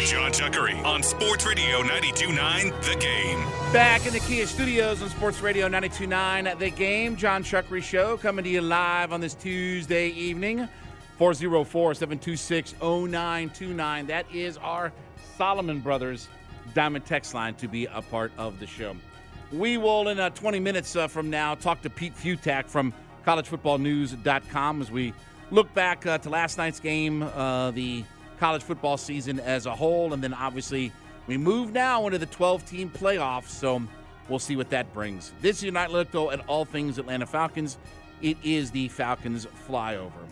With Jon Chuckery on Sports Radio 92.9 The Game. Back in the Kia Studios on Sports Radio 92.9 The Game. Jon Chuckery Show coming to you live on this Tuesday evening. 404-726-0929. That is our Solomon Brothers Diamond Text line to be a part of the show. We will, in uh, 20 minutes uh, from now, talk to Pete Fiutak from collegefootballnews.com as we look back uh, to last night's game, uh, the college football season as a whole, and then obviously we move now into the 12-team playoffs. So we'll see what that brings. This is your night look though at all things Atlanta Falcons. It is the Falcons flyover.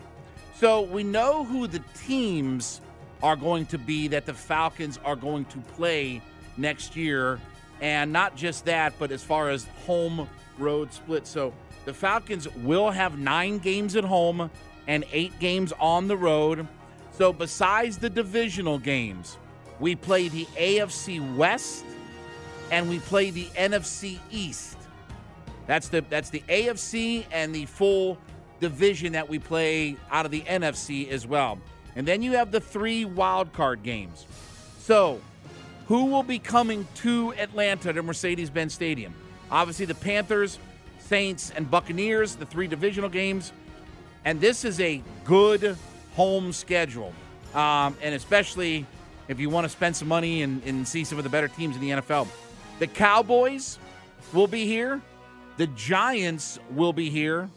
So we know who the teams are going to be that the Falcons are going to play next year, and not just that, but as far as home road split. So the Falcons will have nine games at home and eight games on the road. So, besides the divisional games, we play the AFC West and we play the NFC East. That's the that's the AFC and the full division that we play out of the NFC as well. And then you have the three wild card games. So, who will be coming to Atlanta to Mercedes-Benz Stadium? Obviously the Panthers, Saints, and Buccaneers, the three divisional games. And this is a good home schedule. Um, and especially if you want to spend some money and, and see some of the better teams in the NFL. The Cowboys will be here. The Giants will be here.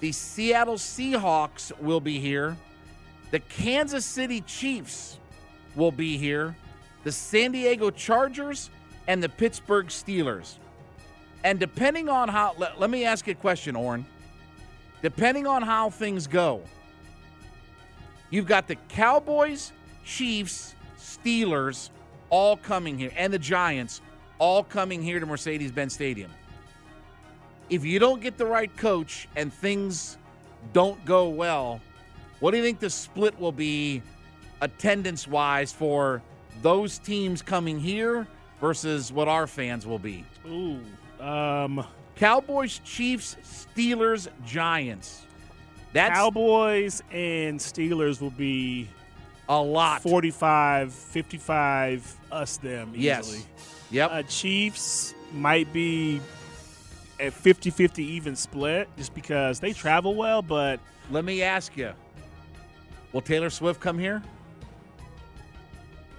The Seattle Seahawks will be here. The Kansas City Chiefs will be here. The San Diego Chargers and the Pittsburgh Steelers. And depending on how, let, let me ask you a question, Orrin. Depending on how things go, you've got the Cowboys, Chiefs, Steelers all coming here, and the Giants all coming here to Mercedes Benz Stadium. If you don't get the right coach and things don't go well, what do you think the split will be attendance wise for those teams coming here versus what our fans will be? Ooh. Um, Cowboys, Chiefs, Steelers, Giants. That's Cowboys and Steelers will be a lot. 45, 55, us, them, easily. Yes. Yep. Uh, Chiefs might be a 50 50 even split just because they travel well, but. Let me ask you Will Taylor Swift come here?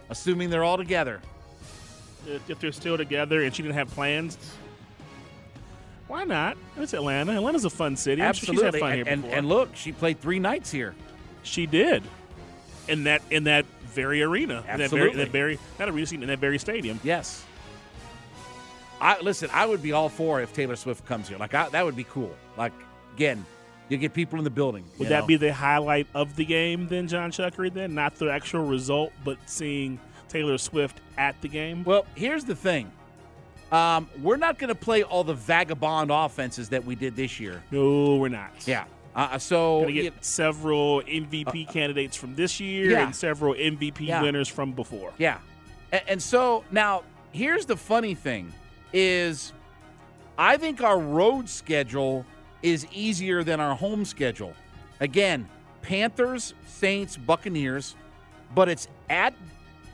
Assuming they're all together. If they're still together and she didn't have plans, why not? It's Atlanta. Atlanta's a fun city. I'm Absolutely. Sure she's had fun and, here and, before. and look, she played three nights here. She did. In that in that very arena. In that very, Absolutely. that very not arena in that very stadium. Yes. I listen. I would be all for if Taylor Swift comes here. Like I, that would be cool. Like again, you get people in the building. Would you that know? be the highlight of the game then, Jon Chuckery? Then not the actual result, but seeing Taylor Swift at the game. Well, here's the thing. Um, we're not going to play all the vagabond offenses that we did this year. No, we're not. Yeah. Uh, so Gonna get you- several MVP candidates from this year yeah. and several MVP Yeah. winners from before. Yeah. And, and so now here's the funny thing is I think our road schedule is easier than our home schedule. Again, Panthers, Saints, Buccaneers, but it's at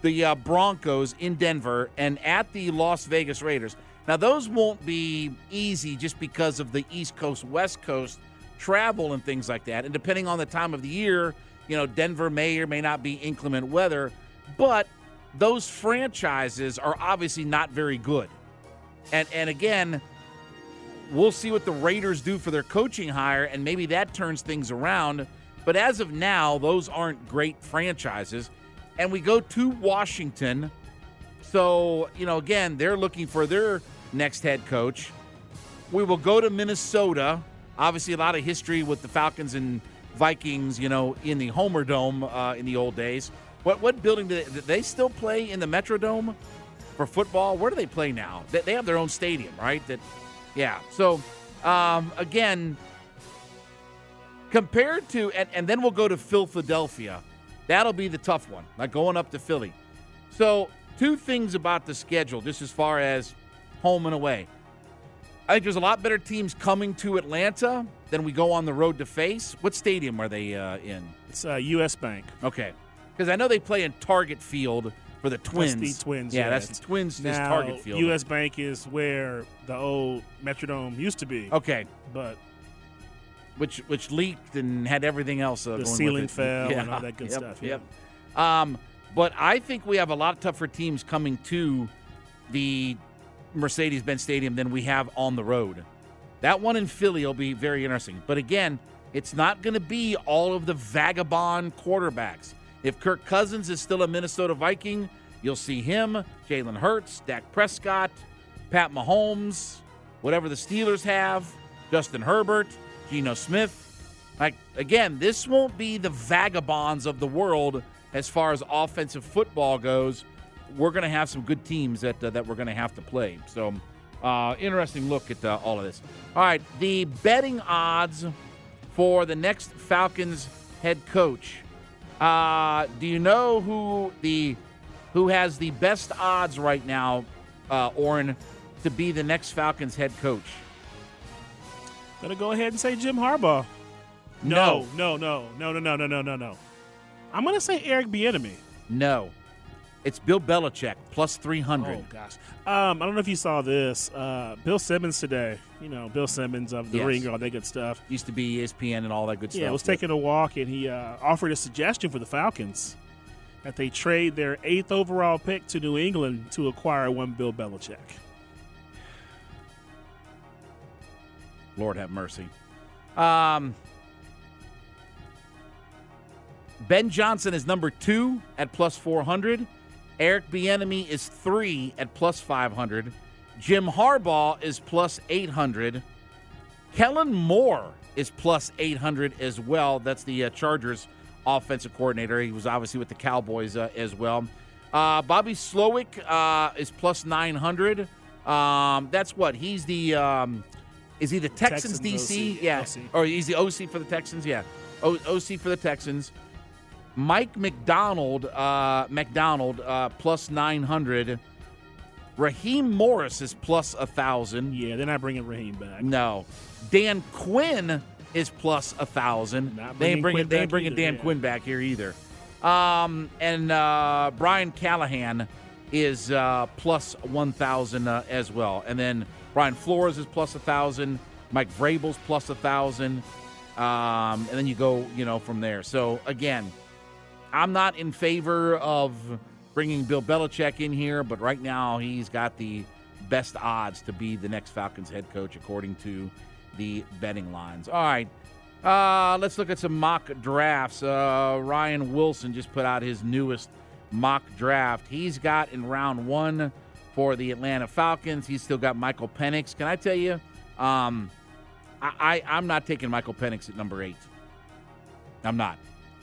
the uh, Broncos in Denver and at the Las Vegas Raiders. Now those won't be easy just because of the East Coast West Coast travel and things like that. And depending on the time of the year, you know, Denver may or may not be inclement weather, but those franchises are obviously not very good. And and again, we'll see what the Raiders do for their coaching hire and maybe that turns things around. But as of now, those aren't great franchises. And we go to Washington. So, you know, again, they're looking for their next head coach. We will go to Minnesota. Obviously, a lot of history with the Falcons and Vikings, you know, in the Homer Dome uh, in the old days. What what building do they, do they still play in the Metrodome for football? Where do they play now? They, they have their own stadium, right? That, yeah. So um, again, compared to and, and then we'll go to Philadelphia. That'll be the tough one, like going up to Philly. So two things about the schedule, just as far as home and away. I think there's a lot better teams coming to Atlanta than we go on the road to face. What stadium are they uh, in? It's uh, U.S. Bank. Okay, because I know they play in Target Field for the Twins. That's the Twins. Yeah, yeah. that's the Twins. Now, is Target Field. U.S. Bank is where the old Metrodome used to be. Okay, but which which leaked and had everything else. Uh, the going ceiling fell Yeah. and all that good Yep, stuff. Yeah. Yep. Um, but I think we have a lot tougher teams coming to the Mercedes-Benz Stadium than we have on the road. That one in Philly will be very interesting. But again, it's not going to be all of the vagabond quarterbacks. If Kirk Cousins is still a Minnesota Viking, you'll see him, Jalen Hurts, Dak Prescott, Pat Mahomes, whatever the Steelers have, Justin Herbert, Geno Smith. Like again, this won't be the vagabonds of the world as far as offensive football goes. We're going to have some good teams that uh, that we're going to have to play. So, uh, interesting look at uh, all of this. All right, the betting odds for the next Falcons head coach. Uh, do you know who the who has the best odds right now, uh, Oren, to be the next Falcons head coach? Gonna go ahead and say Jim Harbaugh. No, no, no, no, no, no, no, no, no, no. I'm gonna say Eric Bieniemy. No. It's Bill Belichick plus 300. Oh gosh. Um, I don't know if you saw this. Uh, Bill Simmons today. You know, Bill Simmons of the Yes. Ringer, all that good stuff. Used to be ESPN and all that good stuff. Yeah, stuff. was taking a walk and he uh, offered a suggestion for the Falcons that they trade their eighth overall pick to New England to acquire one Bill Belichick. Lord have mercy. Um, ben Johnson is number two at plus 400. Eric Bieniemy is three at plus 500. Jim Harbaugh is plus 800. Kellen Moore is plus 800 as well. That's the uh, Chargers offensive coordinator. He was obviously with the Cowboys uh, as well. Uh, Bobby Slowik uh, is plus 900. Um, that's what? He's the. Um, is he the Texans, Texans DC? OC. Yeah. OC. Or he's the OC for the Texans? Yeah. O- OC for the Texans. Mike Macdonald, uh, McDonald, uh, plus 900. Raheem Morris is plus a thousand. Yeah, they're not bringing Raheem back. No. Dan Quinn is plus a thousand. They ain't bringing bringing, they ain't bringing either, Dan yeah. Quinn back here either. Um, and uh, Brian Callahan is uh, plus 1,000 uh, as well. And then Brian Flores is plus a 1,000. Mike Vrabel's plus a 1,000. Um, and then you go, you know, from there. So, again, I'm not in favor of bringing Bill Belichick in here, but right now he's got the best odds to be the next Falcons head coach, according to the betting lines. All right. Uh, let's look at some mock drafts. Uh, Ryan Wilson just put out his newest mock draft. He's got in round one for the Atlanta Falcons. He's still got Michael Penix. Can I tell you? Um, I, I I'm not taking Michael Penix at number eight. I'm not.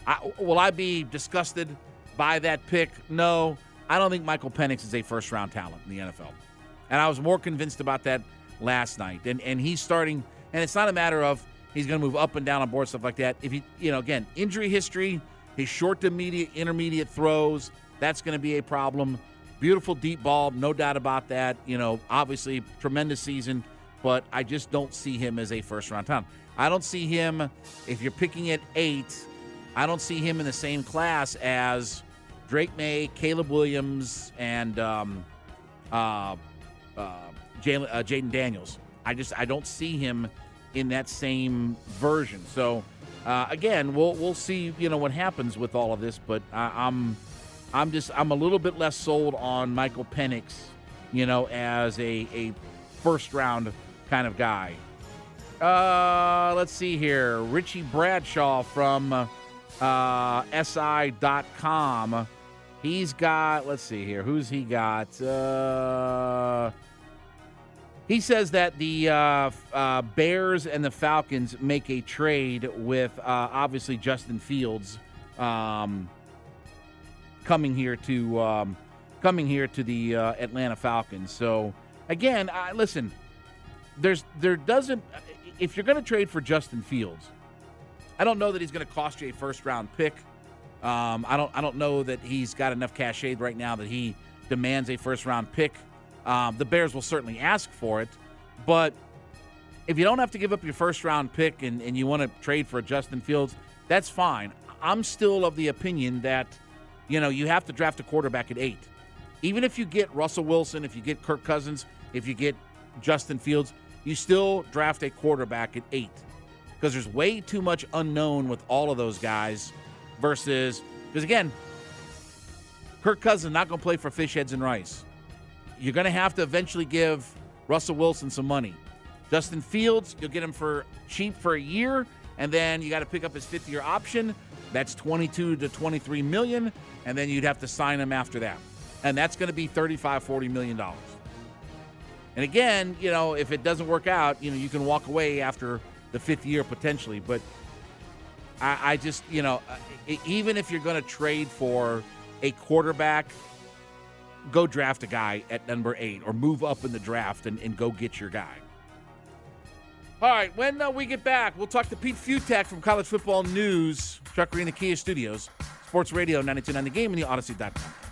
I, will I be disgusted by that pick? No. I don't think Michael Penix is a first round talent in the NFL. And I was more convinced about that last night. And and he's starting and it's not a matter of he's going to move up and down on board stuff like that. If he, you know, again, injury history, his short to immediate intermediate throws, that's going to be a problem. Beautiful deep ball, no doubt about that. You know, obviously tremendous season, but I just don't see him as a first round talent. I don't see him if you're picking at 8 I don't see him in the same class as Drake Maye, Caleb Williams, and um, uh, uh, uh, Jayden Daniels. I just I don't see him in that same version. So uh, again, we'll we'll see you know what happens with all of this, but I, I'm I'm just I'm a little bit less sold on Michael Penix, you know, as a a first round kind of guy. Uh, let's see here. Richie Bradshaw from uh, SI.com. He's got, let's see here. Who's he got? Uh, he says that the uh, uh, Bears and the Falcons make a trade with uh, obviously Justin Fields um, coming here to um, coming here to the uh, Atlanta Falcons. So again, I, listen, there's there doesn't if you're going to trade for Justin Fields, I don't know that he's going to cost you a first round pick. Um, I don't I don't know that he's got enough cachet right now that he demands a first round pick. Um, the Bears will certainly ask for it, but if you don't have to give up your first round pick and, and you want to trade for Justin Fields, that's fine. I'm still of the opinion that, you know, you have to draft a quarterback at eight. Even if you get Russell Wilson, if you get Kirk Cousins, if you get Justin Fields, you still draft a quarterback at eight. Because there's way too much unknown with all of those guys versus, because again, Kirk Cousins not going to play for fish heads and rice. You're going to have to eventually give Russell Wilson some money. Justin Fields, you'll get him for cheap for a year, and then you got to pick up his fifth year option. That's 22 to 23 million, and then you'd have to sign him after that. And that's going to be 35, 40 million dollars. And again, you know, if it doesn't work out, you know, you can walk away after the fifth year potentially. But I, I just, you know, even if you're going to trade for a quarterback go draft a guy at number eight or move up in the draft and, and go get your guy. All right, when uh, we get back, we'll talk to Pete Fiutak from College Football News, Chuck Arena Kia Studios, Sports Radio 929 The Game, and the Audacy.com.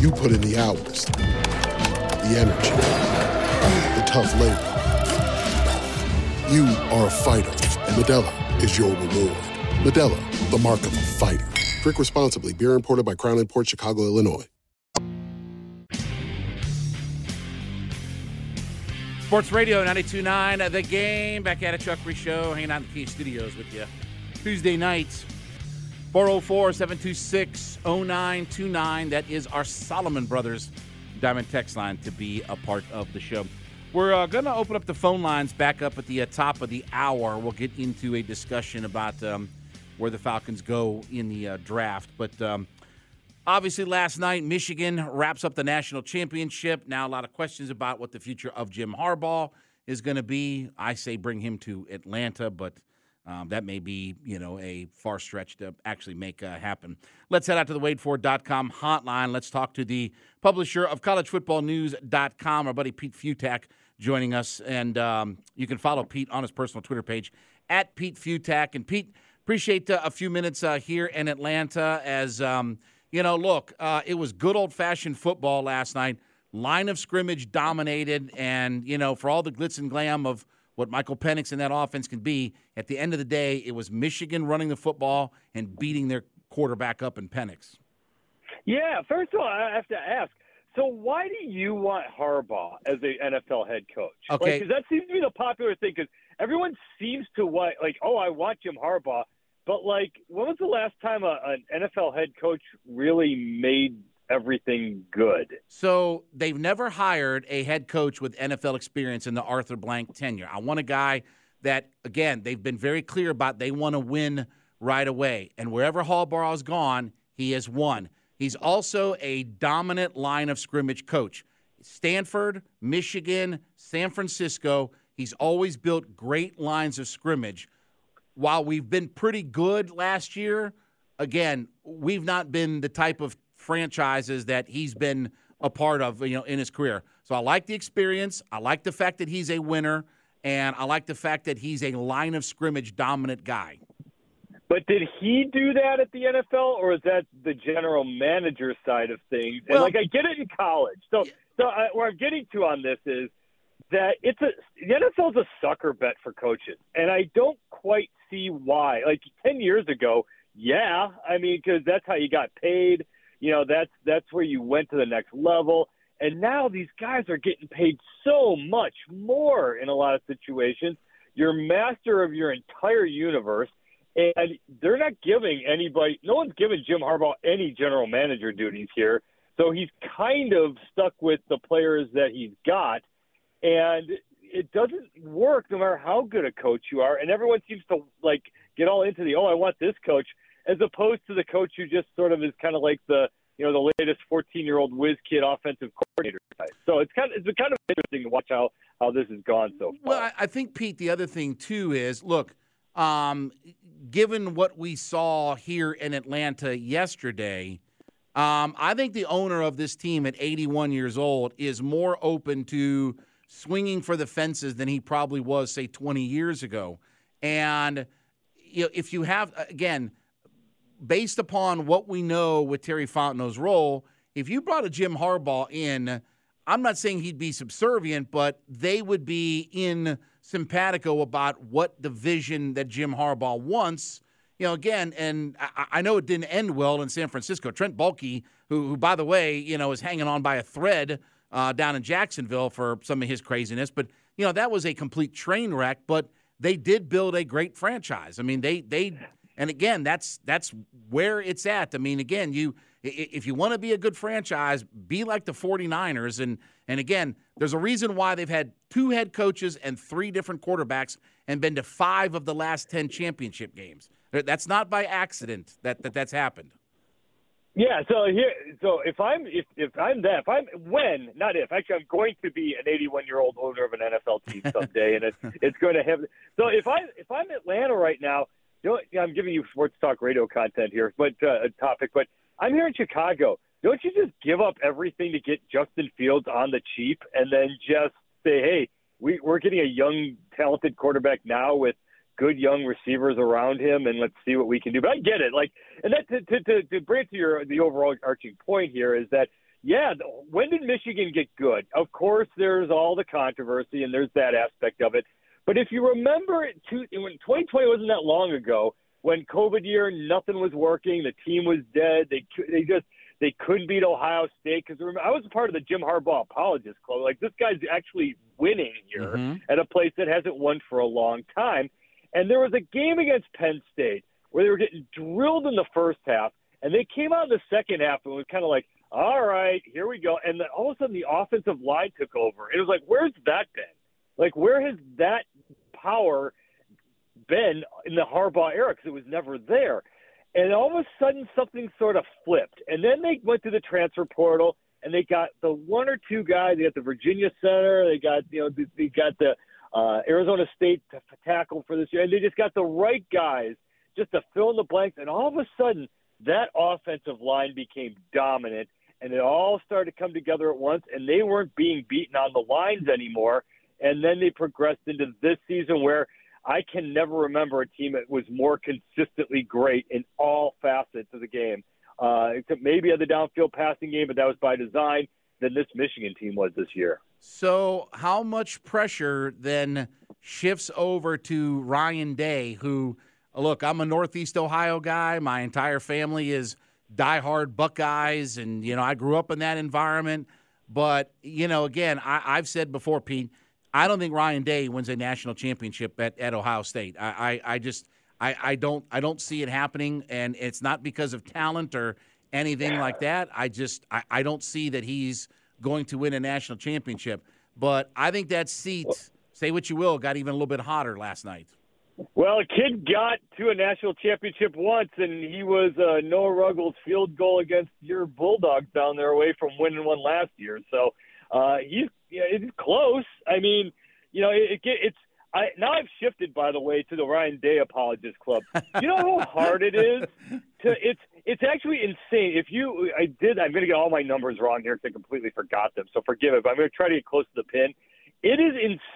You put in the hours, the energy, the tough labor. You are a fighter, and Modelo is your reward. Modelo, the mark of a fighter. Drink responsibly. Beer imported by Crown Port Chicago, Illinois. Sports Radio 92.9, The Game. Back at a Chuckery Show, hanging out in the Kia Studios with you. Tuesday nights, 404 726 0929. That is our Solomon Brothers Diamond Text line to be a part of the show. We're uh, going to open up the phone lines back up at the uh, top of the hour. We'll get into a discussion about um, where the Falcons go in the uh, draft. But um, obviously, last night, Michigan wraps up the national championship. Now, a lot of questions about what the future of Jim Harbaugh is going to be. I say bring him to Atlanta, but um, that may be, you know, a far stretch to actually make uh, happen. Let's head out to the WadeFord.com hotline. Let's talk to the publisher of CollegeFootballNews.com, our buddy Pete Fiutak, joining us. And um, you can follow Pete on his personal Twitter page at Pete Fiutak. And Pete, appreciate uh, a few minutes uh, here in Atlanta. As um, you know, look, uh, it was good old fashioned football last night. Line of scrimmage dominated, and you know, for all the glitz and glam of what Michael Penix and that offense can be. At the end of the day, it was Michigan running the football and beating their quarterback up in Penix. Yeah, first of all, I have to ask. So why do you want Harbaugh as a NFL head coach? Okay, because that seems to be the popular thing. Because everyone seems to want, like, oh, I want Jim Harbaugh, but like, when was the last time a, an NFL head coach really made everything good? So they've never hired a head coach with NFL experience in the Arthur Blank tenure. I want a guy that, again, they've been very clear about. They want to win right away, and wherever Harbaugh's gone, he has won. He's also a dominant line of scrimmage coach. Stanford, Michigan, San Francisco, he's always built great lines of scrimmage. While we've been pretty good last year, again, we've not been the type of franchises that he's been a part of, you know, in his career. So I like the experience. I like the fact that he's a winner, and I like the fact that he's a line of scrimmage dominant guy. But did he do that at the NFL, or is that the general manager side of things? Well, and like I get it in college. So, so I, where I'm getting to on this is that it's a the NFL's a sucker bet for coaches, and I don't quite see why. Like ten years ago, yeah, I mean, because that's how you got paid. You know, that's that's where you went to the next level. And now these guys are getting paid so much more in a lot of situations. You're master of your entire universe and they're not giving anybody, no one's giving Jim Harbaugh any general manager duties here. So he's kind of stuck with the players that he's got. And it doesn't work no matter how good a coach you are. And everyone seems to like get all into the, oh, I want this coach, as opposed to the coach who just sort of is kind of like the, you know, the latest 14 year old whiz kid offensive coordinator type. So it's kind of, it's been kind of interesting to watch how, how this has gone so far. Well, I think, Pete, the other thing, too, is look, um, given what we saw here in Atlanta yesterday, um, I think the owner of this team at 81 years old is more open to swinging for the fences than he probably was, say, 20 years ago. And you know, if you have, again, based upon what we know with Terry Fontenot's role, if you brought a Jim Harbaugh in, I'm not saying he'd be subservient, but they would be in simpatico about what the vision that Jim Harbaugh wants. You know, again, and I, I know it didn't end well in San Francisco. Trent Baalke, who, who by the way, you know, is hanging on by a thread uh, down in Jacksonville for some of his craziness, but you know that was a complete train wreck. But they did build a great franchise. I mean, they they and again, that's that's where it's at. I mean, again, you if you want to be a good franchise, be like the 49ers and and again, there's a reason why they've had two head coaches and three different quarterbacks and been to 5 of the last 10 championship games. That's not by accident that, that that's happened. Yeah, so here, so if I'm if if I'm that, if I'm when, not if, actually, I'm going to be an 81 year old owner of an NFL team someday, and it's it's going to have. So if I if I'm Atlanta right now, you know, I'm giving you sports talk radio content here, but uh, a topic, but I'm here in Chicago. Don't you just give up everything to get Justin Fields on the cheap, and then just say, hey, we, we're getting a young, talented quarterback now with good young receivers around him, and let's see what we can do. But I get it. Like, and that to to to, to bring to your the overall arching point here is that yeah, when did Michigan get good? Of course, there's all the controversy, and there's that aspect of it. But if you remember, it, when 2020 wasn't that long ago, when COVID year, nothing was working, the team was dead. They they just they couldn't beat Ohio State because I was a part of the Jim Harbaugh Apologist Club. Like this guy's actually winning here Mm-hmm. at a place that hasn't won for a long time. And there was a game against Penn State where they were getting drilled in the first half, and they came out in the second half and was kind of like, "All right, here we go." And then all of a sudden, the offensive line took over. It was like, "Where's that been? Like, where has that power been in the Harbaugh era? Because it was never there." And all of a sudden, something sort of flipped. And then they went to the transfer portal, and they got the one or two guys. They got the Virginia center. They got you know they- got the uh, Arizona State t- tackle for this year, and they just got the right guys just to fill in the blanks. And all of a sudden, that offensive line became dominant, and it all started to come together at once. And they weren't being beaten on the lines anymore. And then they progressed into this season where I can never remember a team that was more consistently great in all facets of the game. Uh, except maybe at the downfield passing game, but that was by design. Than this Michigan team was this year. So, how much pressure then shifts over to Ryan Day, who look, I'm a Northeast Ohio guy. My entire family is diehard Buckeyes, and you know I grew up in that environment. But you know, again, I, I've said before, Pete, I don't think Ryan Day wins a national championship at, at Ohio State. I, I, I just I, I don't I don't see it happening, and it's not because of talent or anything like that. I just I, I don't see that he's going to win a national championship. But I think that seat, say what you will, got even a little bit hotter last night. Well, a kid got to a national championship once, and he was uh, Noah Ruggles' field goal against your Bulldogs down there away from winning one last year. So uh, he's yeah, it's close. I mean, you know, it, it, it's I now I've shifted by the way to the Ryan Day Apologist Club. You know how hard it is to it's it's actually insane. If you I did I'm going to get all my numbers wrong here because I completely forgot them. So forgive it. But I'm going to try to get close to the pin. It is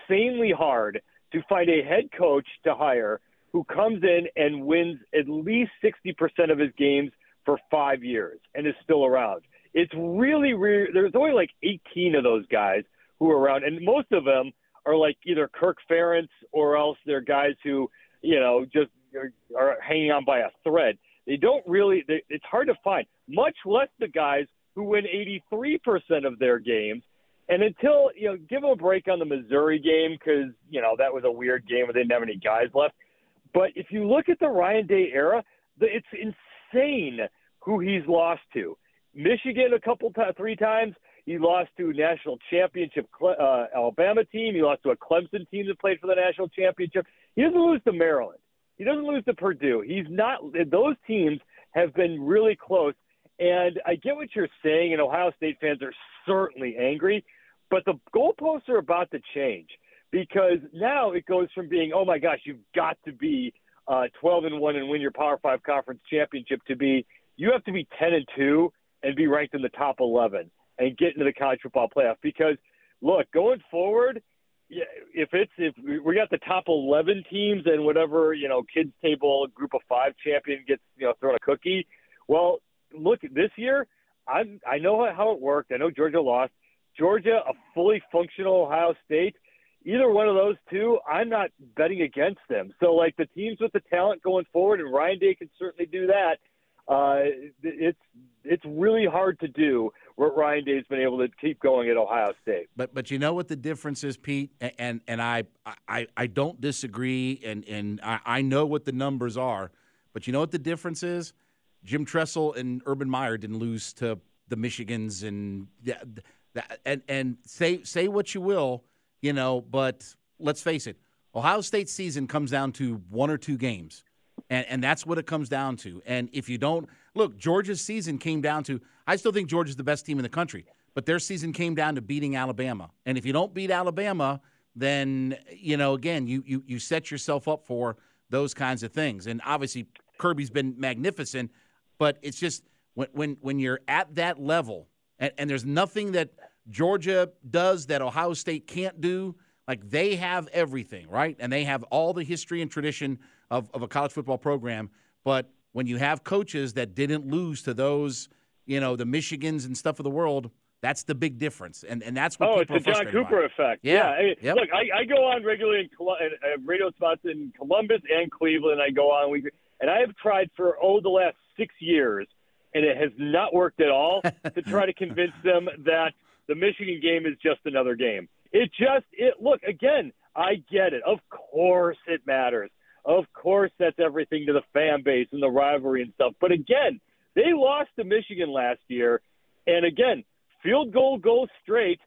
insanely hard to find a head coach to hire who comes in and wins at least 60% of his games for 5 years and is still around. It's really, really there's only like 18 of those guys who are around and most of them are like either Kirk Ferentz or else they're guys who, you know, just are, are hanging on by a thread. They don't really. They, it's hard to find, much less the guys who win 83% of their games. And until you know, give them a break on the Missouri game because you know that was a weird game where they didn't have any guys left. But if you look at the Ryan Day era, the, it's insane who he's lost to. Michigan a couple times, three times. He lost to a national championship uh, Alabama team. He lost to a Clemson team that played for the national championship. He doesn't lose to Maryland. He doesn't lose to Purdue. He's not. Those teams have been really close. And I get what you're saying, and Ohio State fans are certainly angry, but the goalposts are about to change because now it goes from being, oh my gosh, you've got to be uh, 12 and one and win your Power Five conference championship to be you have to be 10 and two and be ranked in the top 11 and get into the college football playoff. Because look, going forward, if it's if we got the top 11 teams and whatever you know kids table group of five champion gets you know thrown a cookie, well, look this year. I'm I know how it worked. I know Georgia lost. Georgia, a fully functional Ohio State. Either one of those two, I'm not betting against them. So, like the teams with the talent going forward, and Ryan Day can certainly do that uh, it's it's really hard to do what Ryan Day's been able to keep going at Ohio State. But but you know what the difference is, Pete, and and I I, I don't disagree, and and I, I know what the numbers are, but you know what the difference is. Jim Tressel and Urban Meyer didn't lose to the Michigans, and and and say say what you will, you know, but let's face it, Ohio State season comes down to one or two games. And, and that's what it comes down to. And if you don't look, Georgia's season came down to I still think Georgia's the best team in the country, but their season came down to beating Alabama. And if you don't beat Alabama, then you know again you you you set yourself up for those kinds of things. And obviously Kirby's been magnificent, but it's just when when when you're at that level, and, and there's nothing that Georgia does that Ohio State can't do. Like they have everything, right? And they have all the history and tradition of, of a college football program. But when you have coaches that didn't lose to those, you know, the Michigans and stuff of the world, that's the big difference, and and that's what. Oh, it's the John Cooper by. effect. Yeah, yeah. Yep. Look, I, I, go on regularly in uh, radio spots in Columbus and Cleveland. I go on and I have tried for oh the last six years, and it has not worked at all to try to convince them that the Michigan game is just another game. It just it look again. I get it. Of course, it matters. Of course, that's everything to the fan base and the rivalry and stuff. But again, they lost to Michigan last year, and again, field goal goes straight.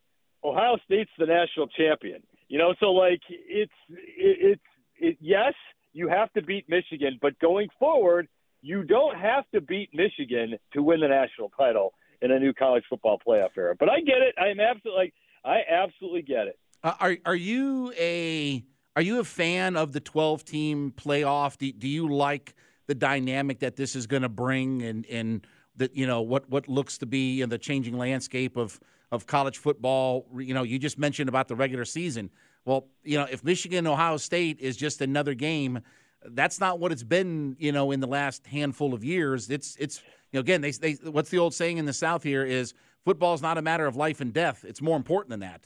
Ohio State's the national champion. You know, so like it's it, it's it, yes, you have to beat Michigan, but going forward, you don't have to beat Michigan to win the national title in a new college football playoff era. But I get it. I'm absolutely, like I absolutely get it. Uh, are are you a are you a fan of the 12 team playoff? Do, do you like the dynamic that this is going to bring and, and that, you know, what, what looks to be in the changing landscape of, of college football? You know, you just mentioned about the regular season. Well, you know, if Michigan Ohio State is just another game, that's not what it's been, you know, in the last handful of years. It's, it's, you know, again, they, they, what's the old saying in the South here is football is not a matter of life and death. It's more important than that.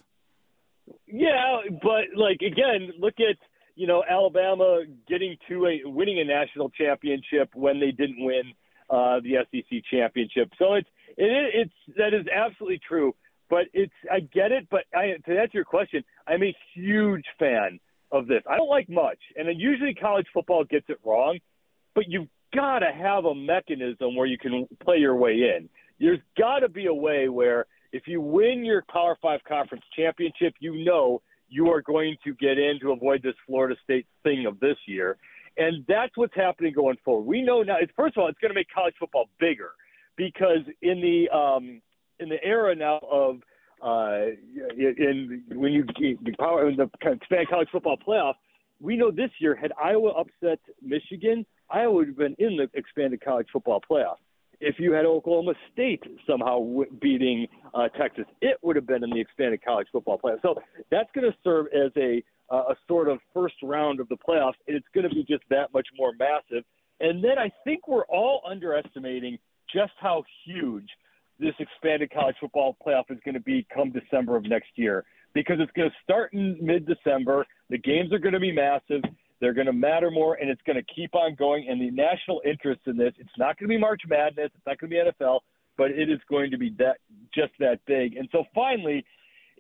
Yeah, but like again, look at you know, Alabama getting to a winning a national championship when they didn't win uh, the SEC championship. So it's it, it's that is absolutely true. But it's I get it. But I, to answer your question, I'm a huge fan of this. I don't like much, and usually college football gets it wrong. But you've got to have a mechanism where you can play your way in. There's got to be a way where if you win your Power Five conference championship, you know you are going to get in to avoid this Florida State thing of this year. And that's what's happening going forward. We know now. First of all, it's going to make college football bigger because in the um, in the era now of uh, in when you the power in the expanded college football playoff, we know this year had Iowa upset Michigan, Iowa would have been in the expanded college football playoff if you had Oklahoma State somehow beating uh, Texas, it would have been in the expanded college football playoff. So that's going to serve as a uh, a sort of first round of the playoffs, and it's going to be just that much more massive. And then I think we're all underestimating just how huge this expanded college football playoff is going to be come December of next year because it's going to start in mid December. The games are going to be massive. They're going to matter more, and it's going to keep on going. And the national interest in this, it's not going to be March Madness, it's not going to be NFL, but it is going to be that just that big. And so finally,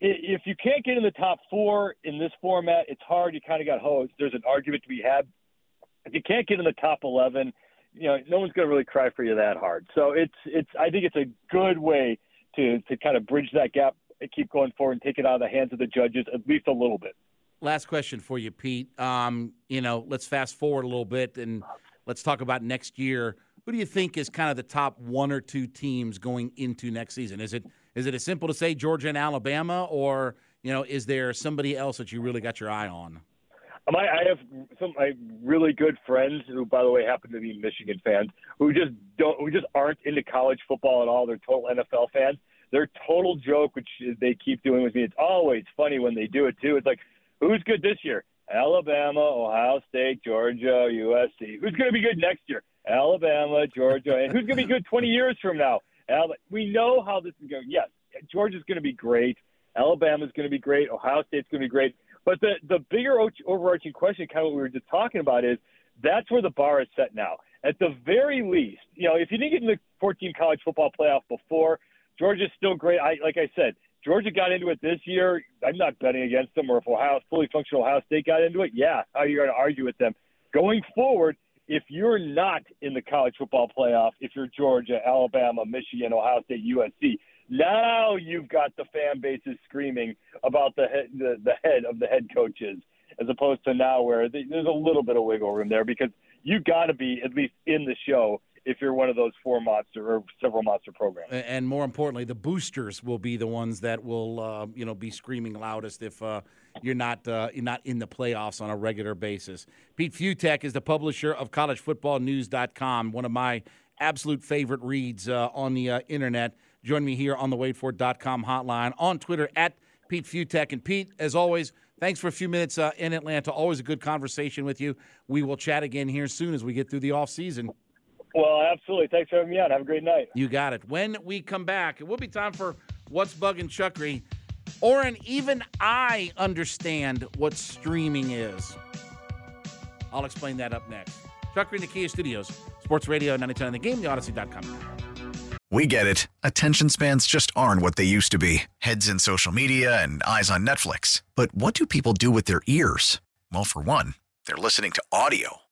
if you can't get in the top four in this format, it's hard. You kind of got hosed. There's an argument to be had. If you can't get in the top 11, you know, no one's going to really cry for you that hard. So it's it's. I think it's a good way to to kind of bridge that gap, and keep going forward, and take it out of the hands of the judges at least a little bit. Last question for you, Pete. Um, you know, let's fast forward a little bit and let's talk about next year. Who do you think is kind of the top one or two teams going into next season? Is it is it as simple to say Georgia and Alabama, or you know, is there somebody else that you really got your eye on? Um, I, I have some really good friends who, by the way, happen to be Michigan fans who just don't who just aren't into college football at all. They're total NFL fans. Their total joke, which they keep doing with me, it's always funny when they do it too. It's like Who's good this year? Alabama, Ohio State, Georgia, USC. Who's going to be good next year? Alabama, Georgia. And who's going to be good 20 years from now? We know how this is going. Yes, Georgia's going to be great. Alabama's going to be great. Ohio State's going to be great. But the the bigger overarching question, kind of what we were just talking about, is that's where the bar is set now. At the very least, you know, if you didn't get in the 14 college football playoff before, Georgia's still great. I like I said, Georgia got into it this year. I'm not betting against them. Or if Ohio, fully functional Ohio State got into it, yeah, how are you going to argue with them? Going forward, if you're not in the college football playoff, if you're Georgia, Alabama, Michigan, Ohio State, USC, now you've got the fan bases screaming about the head, the, the head of the head coaches, as opposed to now where there's a little bit of wiggle room there because you got to be at least in the show if you're one of those four monster or several monster programs. And more importantly, the boosters will be the ones that will, uh, you know, be screaming loudest if uh, you're not uh, you're not in the playoffs on a regular basis. Pete Fiutak is the publisher of CollegeFootballNews.com, one of my absolute favorite reads uh, on the uh, internet. Join me here on the WadeFord.com hotline on Twitter at Pete Fiutak. And Pete, as always. Thanks for a few minutes uh, in Atlanta. Always a good conversation with you. We will chat again here soon as we get through the off season. Well, absolutely. Thanks for having me on. Have a great night. You got it. When we come back, it will be time for What's Bugging Chuckery. Oren, even I understand what streaming is. I'll explain that up next. Chuckery in the Kia Studios, Sports Radio 910 The Game, the Audacy.com. We get it. Attention spans just aren't what they used to be heads in social media and eyes on Netflix. But what do people do with their ears? Well, for one, they're listening to audio.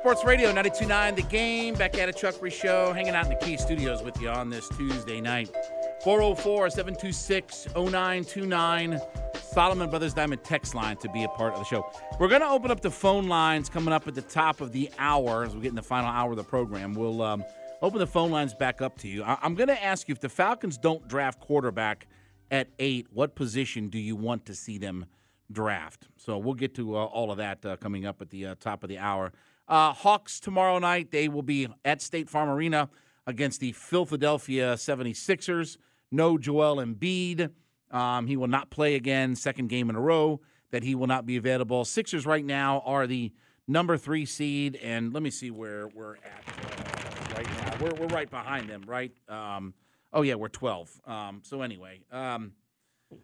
Sports Radio 929 The Game. Back at a Chuck Chuckery Show. Hanging out in the Kia Studios with you on this Tuesday night. 404 726 0929. Solomon Brothers Diamond text line to be a part of the show. We're going to open up the phone lines coming up at the top of the hour as we get in the final hour of the program. We'll um, open the phone lines back up to you. I- I'm going to ask you if the Falcons don't draft quarterback at eight, what position do you want to see them draft? So we'll get to uh, all of that uh, coming up at the uh, top of the hour. Uh, Hawks tomorrow night. They will be at State Farm Arena against the Philadelphia 76ers. No Joel Embiid. Um, he will not play again, second game in a row that he will not be available. Sixers right now are the number three seed, and let me see where we're at uh, right now. We're, we're right behind them, right? Um, oh, yeah, we're 12. Um, so, anyway. Um,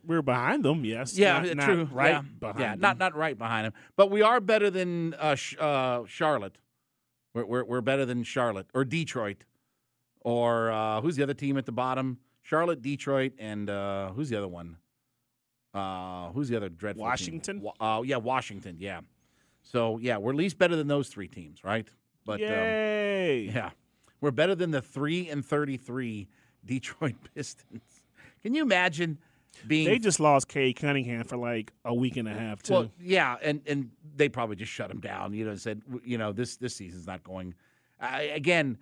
we're behind them, yes. yeah, Not- not true. right yeah. behind yeah, them. not not right behind him, but we are better than uh, Sh- uh, Charlotte. We're, we're we're better than Charlotte or Detroit, or uh, who's the other team at the bottom? Charlotte, Detroit, and uh, who's the other one? Uh, who's the other dreadful? Washington? Wa- Uh, yeah, Washington. Yeah. So yeah, we're at least better than those three teams, right? But um, yeah, we're better than the three and thirty-three Detroit Pistons. Can you imagine being They just lost Cade Cunningham for like a week and a half too. well, yeah, and and they probably just shut him down. You know, said you know this this season's not going. I again,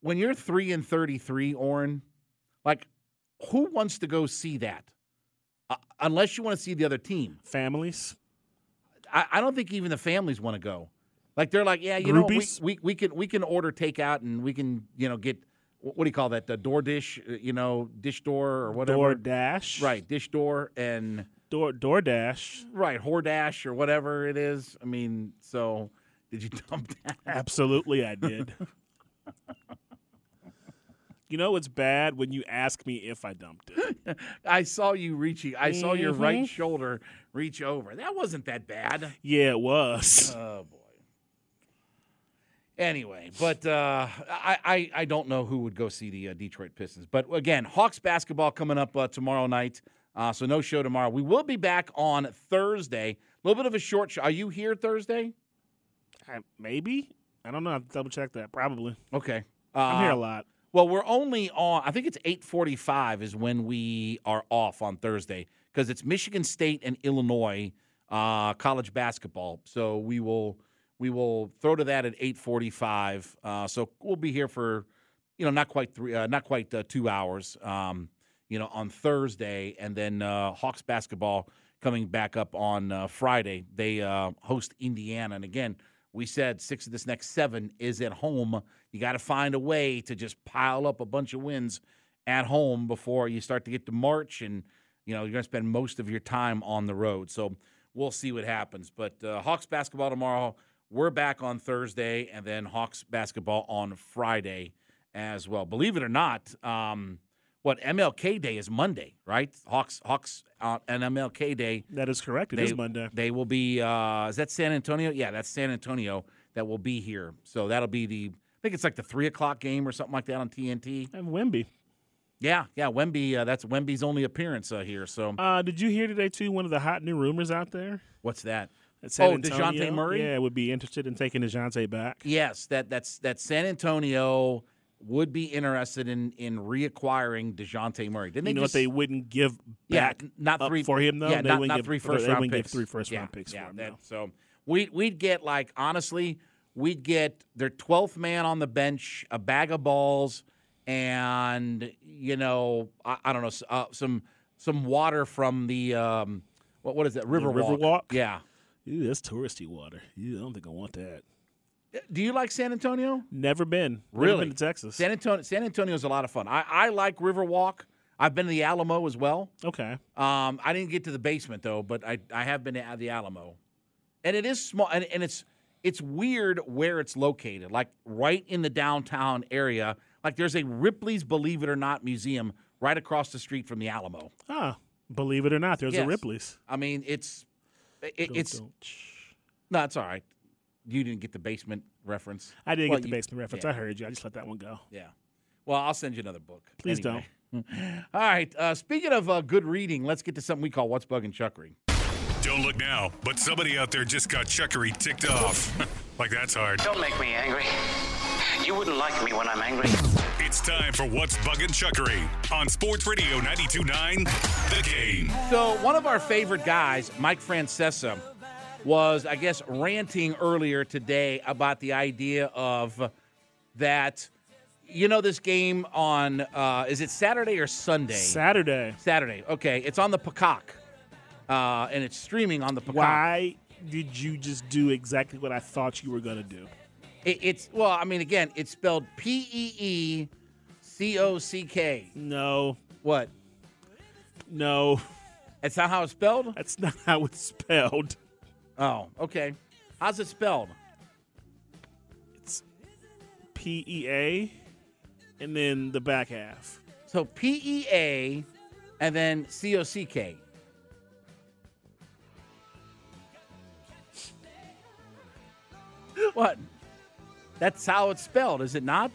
when you're three and thirty three, Oren, like who wants to go see that? Uh, unless you want to see the other team. Families. I, I don't think even the families want to go. Like they're like, yeah, you know, we, we we can we can order takeout and we can you know get what do you call that? The door dish, uh, you know, dish door or whatever. Door Dash. Right, dish door and Door door dash. right Hordash or whatever it is. I mean, so did you dump that? Absolutely, I did. you know it's bad when you ask me if I dumped it. I saw you reaching. I saw your right Mhm. shoulder reach over. That wasn't that bad. Yeah, it was. Oh boy. Anyway, but uh, I, I I don't know who would go see the uh, Detroit Pistons. But again, Hawks basketball coming up uh, tomorrow night. Uh, so no show tomorrow. We will be back on Thursday. A little bit of a short show. Are you here Thursday? I, maybe. I don't know. I have to double check that. Probably. Okay. I'm here a Uh, lot. Well, we're only on. I think it's eight forty-five is when we are off on Thursday because it's Michigan State and Illinois uh, college basketball. So we will we will throw to that at eight forty-five. Uh, so we'll be here for you know not quite three, uh, not quite uh, two hours. Um, you know on Thursday, and then uh, Hawks basketball coming back up on uh, Friday. They uh, host Indiana, and again. We said six of this next seven is at home. You got to find a way to just pile up a bunch of wins at home before you start to get to March, and you know you're going to spend most of your time on the road. So we'll see what happens. But Hawks basketball tomorrow. We're back on Thursday, and then Hawks basketball on Friday as well. Believe it or not, um, what MLK Day is Monday, right? Hawks Hawks uh, and MLK Day. That is correct. It It is Monday. They will be. Uh, is that San Antonio? Yeah, that's San Antonio that will be here. So that'll be the. I think it's like the three o'clock game or something like that on TNT. And Wemby. Yeah, yeah. Wemby. Uh, that's Wemby's only appearance uh, here. So Uh, did you hear today too? One of the hot new rumors out there. what's that? That San Oh, Antonio, Dejounte Murray? Yeah, would be interested in taking Dejounte back. Yes, that that's that San Antonio would be interested in in reacquiring Dejounte Murray. Didn't you they know just, what they wouldn't give yeah, back n- not three for him though? Yeah, they not, not give, three they round picks. give three first yeah, round picks yeah, for him. that- So we we'd get like honestly, we'd get their twelfth man on the bench, a bag of balls, and you know I, I don't know uh, some some water from the um, what what is that river River Walk? Yeah. Ooh, that's touristy water. Ew, I don't think I want that. Do you like San Antonio? Never been. Really? Never been to Texas. San Antonio San Antonio is a lot of fun. I, I like Riverwalk. I've been to the Alamo as well. Okay. Um, I didn't get to the basement though, but I, I have been to the Alamo, and it is small, and, and it's it's weird where it's located, like right in the downtown area. Like there's a Ripley's Believe It or Not museum right across the street from the Alamo. Ah, believe it or not, there's Yes. a Ripley's. I mean, it's it, Don't- it's don't. no, it's all right. You didn't get the basement reference. I didn't Well, get the you- basement reference. yeah. I heard you. I just let that one go. Yeah. Well, I'll send you another book. Please Anyway. Don't. all right. Uh, speaking of uh, good reading, let's get to something we call What's Bugging Chuckery. Don't look now, but somebody out there just got Chuckery ticked off. like that's hard. Don't make me angry. You wouldn't like me when I'm angry. It's time for What's Bugging Chuckery on Sports Radio 92.9 The Game. So, one of our favorite guys, Mike Francesa, was, I guess, ranting earlier today about the idea of that, you know, this game on, uh, is it Saturday or Sunday? Saturday. Saturday. Okay. It's on the Peacock, uh, and it's streaming on the Peacock. Why did you just do exactly what I thought you were going to do? It, it's well, I mean, again, it's spelled P E E C O C K. No. What? No. That's not how it's spelled? That's not how it's spelled. Oh, okay. How's it spelled? It's P E A and then the back half. So P E A and then C O C K. What? That's how it's spelled, is it not?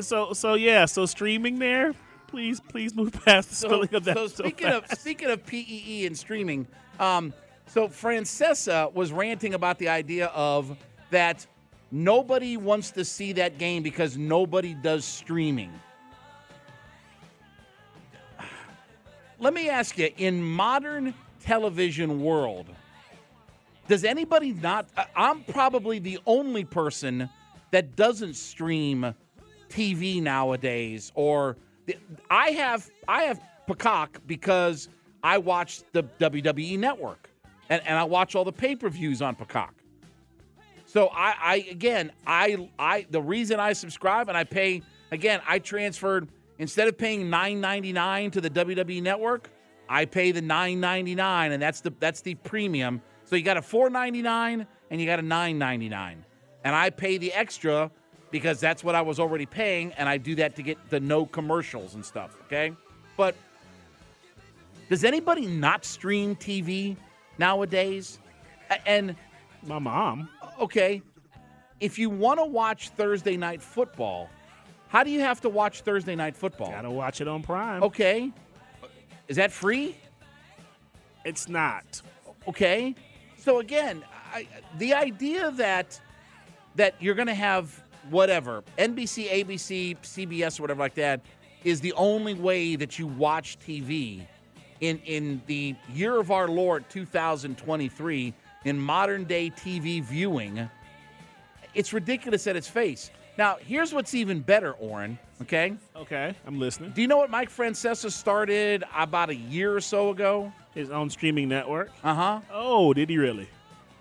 So so yeah, so streaming there. Please please move past the So, spelling of that. so so speaking of fast. speaking of PEE and streaming, um, so Francesa was ranting about the idea of that nobody wants to see that game because nobody does streaming. Let me ask you: in modern television world, does anybody not? I'm probably the only person that doesn't stream TV nowadays. Or I have I have Peacock because I watch the WWE Network, and, and I watch all the pay per views on Peacock. So I, I again I I the reason I subscribe and I pay again I transferred instead of paying nine ninety nine to the WWE Network, I pay the nine ninety nine, and that's the that's the premium. So you got a four ninety nine and you got a nine ninety nine, and I pay the extra because that's what I was already paying, and I do that to get the no commercials and stuff. Okay, but does anybody not stream TV nowadays? And my mom. Okay, if you want to watch Thursday night football, how do you have to watch Thursday night football? Gotta watch it on Prime. Okay, is that free? It's not. Okay, so again, I, the idea that that you're going to have whatever NBC, ABC, CBS, or whatever like that is the only way that you watch TV in in the year of our Lord 2023 in modern day TV viewing. It's ridiculous at its face. Now, here's what's even better, Oren. Okay. Okay, I'm listening. Do you know what Mike Francesa started about a year or so ago? His own streaming network. Uh huh. Oh, did he really?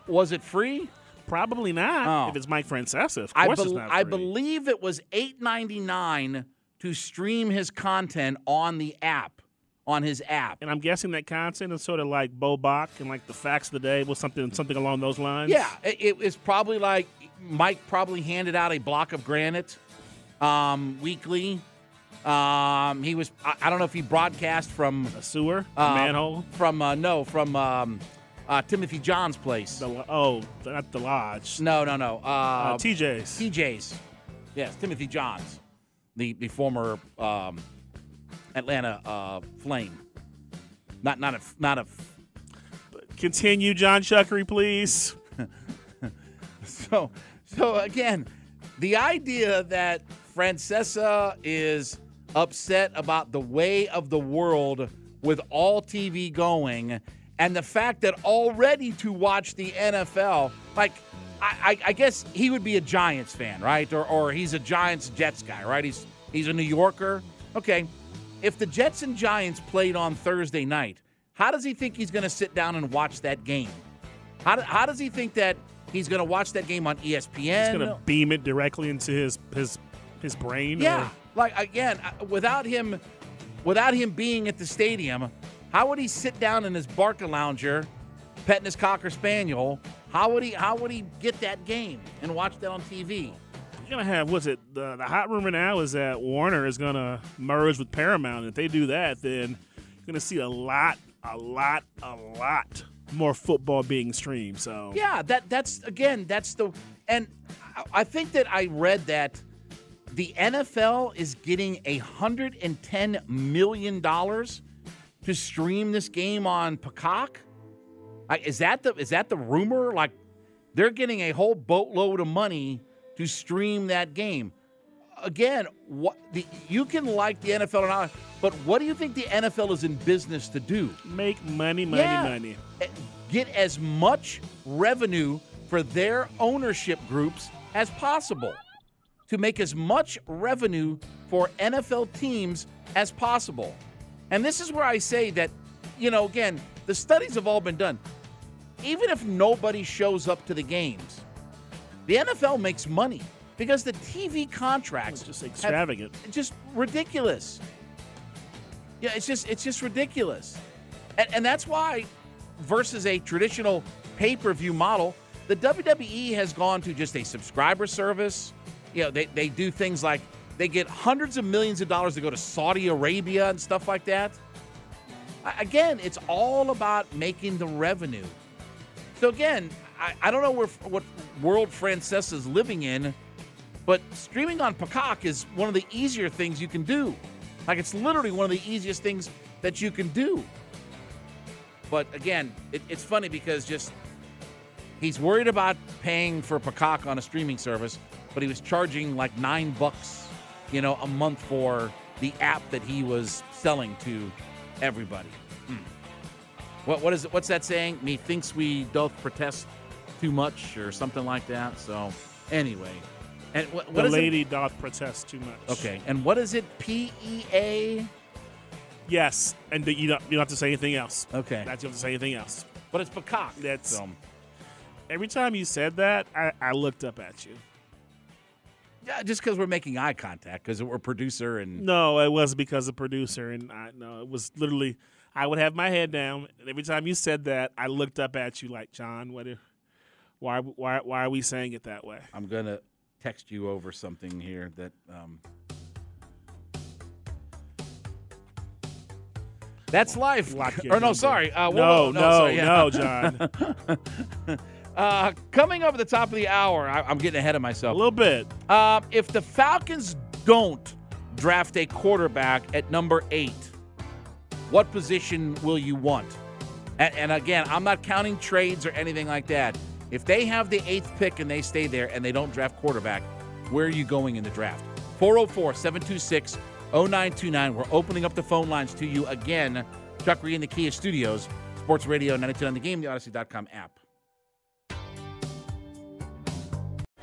Was it free? Probably not. Oh. If it's Mike Francesa, of I, course it's not. I believe it was eight ninety nine to stream his content on the app, on his app. And I'm guessing that content is sort of like Bo Bach and like the facts of the day was something something along those lines. Yeah, it, it was probably like Mike probably handed out a block of granite um, weekly. Um, he was I, I don't know if he broadcast from a sewer, a uh, manhole. from uh, no from um, uh, Timothy John's place. The, oh, not the lodge. No, no, no. Uh, Uh, TJ's. TJ's. Yes, Timothy Johns, the the former um, Atlanta uh, Flame. Not not a not a. Continue, Jon Chuckery, please. So so again, the idea that Francesa is upset about the way of the world with all TV going, and the fact that already to watch the NFL, like I, I, guess he would be a Giants fan, right? Or or he's a Giants Jets guy, right? He's he's a New Yorker. Okay, if the Jets and Giants played on Thursday night, how does he think he's going to sit down and watch that game? How, do, how does he think that he's going to watch that game on ESPN? He's gonna beam it directly into his his his brain. Yeah, or- like again, uh, without him, without him being at the stadium, how would he sit down in his Barcalounger, petting his cocker spaniel? How would he? How would he get that game and watch that on TV? You're gonna have what's it? The the hot rumor now is that Warner is gonna merge with Paramount. If they do that, then you're gonna see a lot, a lot, a lot more football being streamed. So Yeah, that that's again, that's the and I- I think that I read that the NFL is getting a hundred and ten million dollars to stream this game on Peacock. Is that the is that the rumor? Like they're getting a whole boatload of money to stream that game. Again, what the you can like the NFL or not, but what do you think the NFL is in business to do? make money, money, Yeah. money. Eh, get as much revenue for their ownership groups as possible to make as much revenue for NFL teams as possible. And this is where I say that, you know, again, the studies have all been done. Even if nobody shows up to the games, the NFL makes money. because the TV contracts just have- extravagant. just ridiculous. Yeah, it's just it's just ridiculous, and and that's why versus a traditional pay per view model, the WWE has gone to just a subscriber service. You know, they they do things like they get hundreds of millions of dollars to go to Saudi Arabia and stuff like that. Again, it's all about making the revenue. So again, I, I don't know where what world Francesa is living in, but streaming on Peacock is one of the easier things you can do. Like it's literally one of the easiest things that you can do. But again, it, it's funny because just he's worried about paying for Peacock on a streaming service, but he was charging like nine bucks, you know, a month for the app that he was selling to everybody. Hmm. What what is it? What's that saying? Methinks we doth protest too much, or something like that. So anyway, and what, what the is it? lady doth protest too much. Okay, and what is it? P E A. Yes, and the- you don't, you don't have to say anything else. Okay. That's you don't have to say anything else. But it's Peacock. That's So, every time you said that, I, I looked up at you. Yeah, just because we're making eye contact, because we're producer and No, it was because of producer, and I no, it was literally. I would have my head down, and every time you said that, I looked up at you like, Jon, what? If, why? Why? Why are we saying it that way? I'm gonna text you over something here that. Um, that's life. Lock your or no, sorry. Uh, No, whoa, no, sorry, yeah. no, Jon. uh, coming up at the top of the hour, I, I'm getting ahead of myself. A little bit. Uh, if the Falcons don't draft a quarterback at number eight, what position will you want? And, and again, I'm not counting trades or anything like that. If they have the eighth pick and they stay there and they don't draft quarterback, where are you going in the draft? 404 726 0929. We're opening up the phone lines to you again. Chuckery in the Kia Studios, Sports Radio 92 on the game, the Audacy.com app.